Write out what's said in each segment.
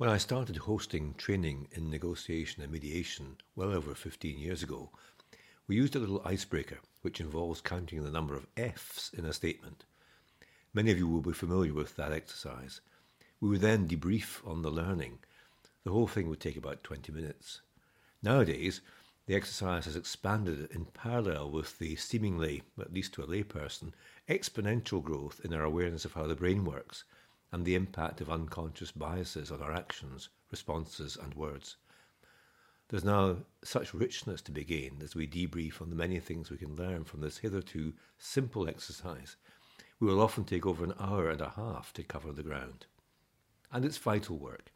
When I started hosting training in negotiation and mediation well over 15 years ago, we used a little icebreaker which involves counting the number of F's in a statement. Many of you will be familiar with that exercise. We would then debrief on the learning. The whole thing would take about 20 minutes. Nowadays, the exercise has expanded in parallel with the seemingly, at least to a layperson, exponential growth in our awareness of how the brain works and the impact of unconscious biases on our actions, responses, and words. There's now such richness to be gained as we debrief on the many things we can learn from this hitherto simple exercise. We will often take over an hour and a half to cover the ground. And it's vital work.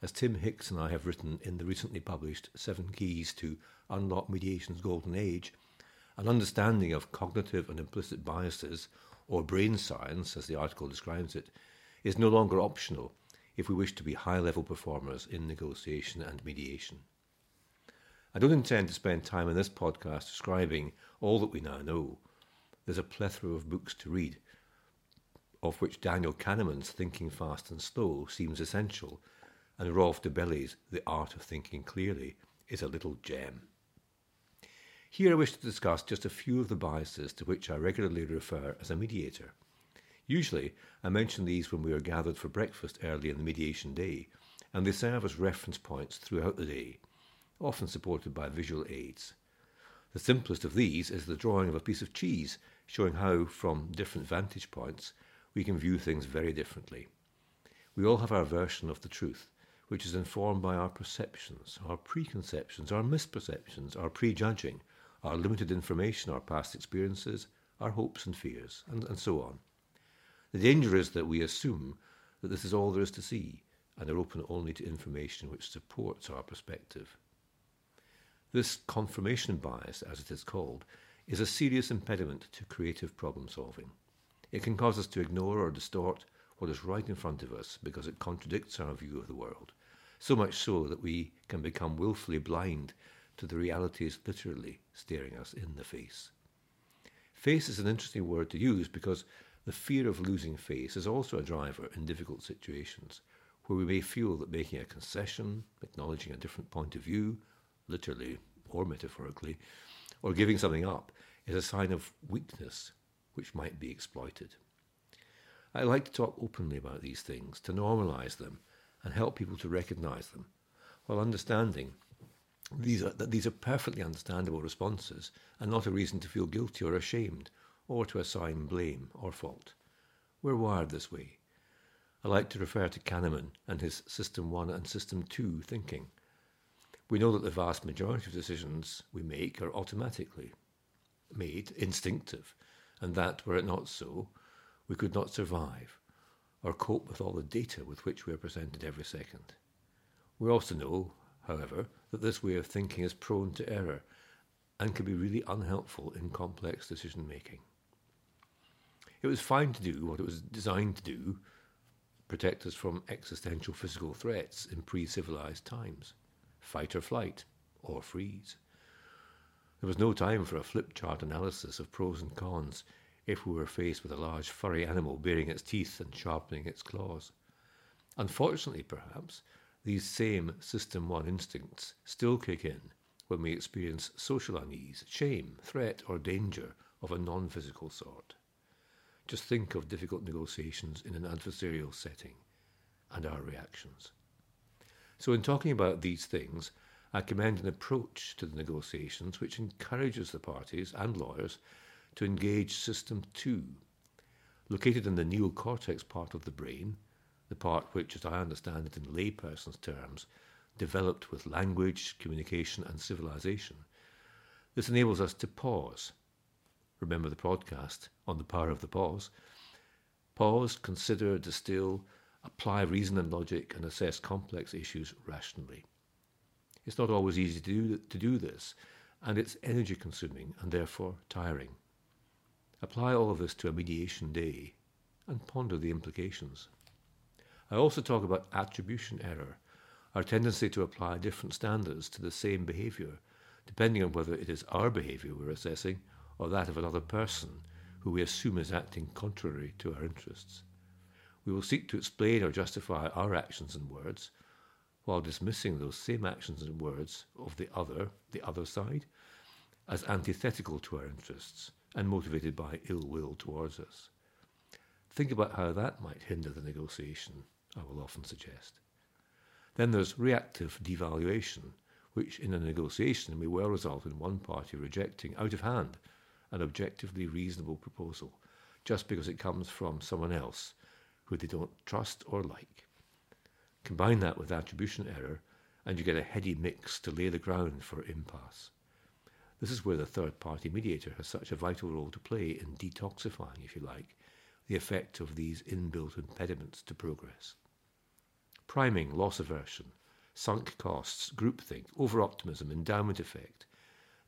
As Tim Hicks and I have written in the recently published Seven Keys to Unlock Mediation's Golden Age, an understanding of cognitive and implicit biases, or brain science, as the article describes it, is no longer optional if we wish to be high level performers in negotiation and mediation. I don't intend to spend time in this podcast describing all that we now know. There's a plethora of books to read, of which Daniel Kahneman's Thinking Fast and Slow seems essential, and Rolf Dobelli's The Art of Thinking Clearly is a little gem. Here I wish to discuss just a few of the biases to which I regularly refer as a mediator. Usually, I mention these when we are gathered for breakfast early in the mediation day, and they serve as reference points throughout the day, often supported by visual aids. The simplest of these is the drawing of a piece of cheese, showing how, from different vantage points, we can view things very differently. We all have our version of the truth, which is informed by our perceptions, our preconceptions, our misperceptions, our prejudging, our limited information, our past experiences, our hopes and fears, and, and so on. The danger is that we assume that this is all there is to see and are open only to information which supports our perspective. This confirmation bias, as it is called, is a serious impediment to creative problem solving. It can cause us to ignore or distort what is right in front of us because it contradicts our view of the world, so much so that we can become willfully blind to the realities literally staring us in the face. Face is an interesting word to use because the fear of losing face is also a driver in difficult situations where we may feel that making a concession, acknowledging a different point of view, literally or metaphorically, or giving something up is a sign of weakness which might be exploited. I like to talk openly about these things, to normalize them, and help people to recognize them, while understanding these are, that these are perfectly understandable responses and not a reason to feel guilty or ashamed or to assign blame or fault. We're wired this way. I like to refer to Kahneman and his System 1 and System 2 thinking. We know that the vast majority of decisions we make are automatically made, instinctive, and that, were it not so, we could not survive or cope with all the data with which we are presented every second. We also know, however, that this way of thinking is prone to error and can be really unhelpful in complex decision making. It was fine to do what it was designed to do protect us from existential physical threats in pre civilized times fight or flight, or freeze. There was no time for a flip chart analysis of pros and cons if we were faced with a large furry animal baring its teeth and sharpening its claws. Unfortunately, perhaps, these same System 1 instincts still kick in when we experience social unease, shame, threat, or danger of a non physical sort. Just think of difficult negotiations in an adversarial setting and our reactions. So, in talking about these things, I commend an approach to the negotiations which encourages the parties and lawyers to engage System 2. Located in the neocortex part of the brain, the part which, as I understand it in layperson's terms, developed with language, communication, and civilization, this enables us to pause remember the podcast on the power of the pause. Pause, consider, distill, apply reason and logic, and assess complex issues rationally. It's not always easy to do, to do this, and it's energy consuming and therefore tiring. Apply all of this to a mediation day and ponder the implications. I also talk about attribution error, our tendency to apply different standards to the same behaviour, depending on whether it is our behaviour we're assessing or that of another person who we assume is acting contrary to our interests. We will seek to explain or justify our actions and words while dismissing those same actions and words of the other, the other side, as antithetical to our interests and motivated by ill will towards us. Think about how that might hinder the negotiation, I will often suggest. Then there's reactive devaluation, which in a negotiation may well result in one party rejecting out of hand an objectively reasonable proposal just because it comes from someone else who they don't trust or like. Combine that with attribution error, and you get a heady mix to lay the ground for impasse. This is where the third party mediator has such a vital role to play in detoxifying, if you like, the effect of these inbuilt impediments to progress. Priming, loss aversion, sunk costs, groupthink, over optimism, endowment effect.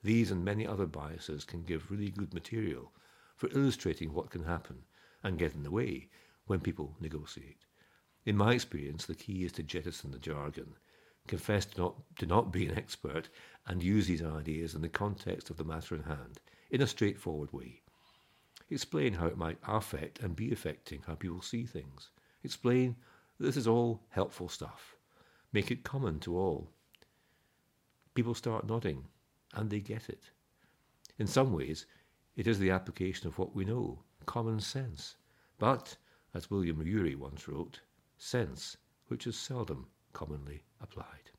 These and many other biases can give really good material for illustrating what can happen and get in the way when people negotiate. In my experience, the key is to jettison the jargon, confess to not, to not be an expert, and use these ideas in the context of the matter in hand in a straightforward way. Explain how it might affect and be affecting how people see things. Explain that this is all helpful stuff Make it common to all. People start nodding, and they get it. In some ways, it is the application of what we know, common sense. But, as William Ury once wrote, sense which is seldom commonly applied.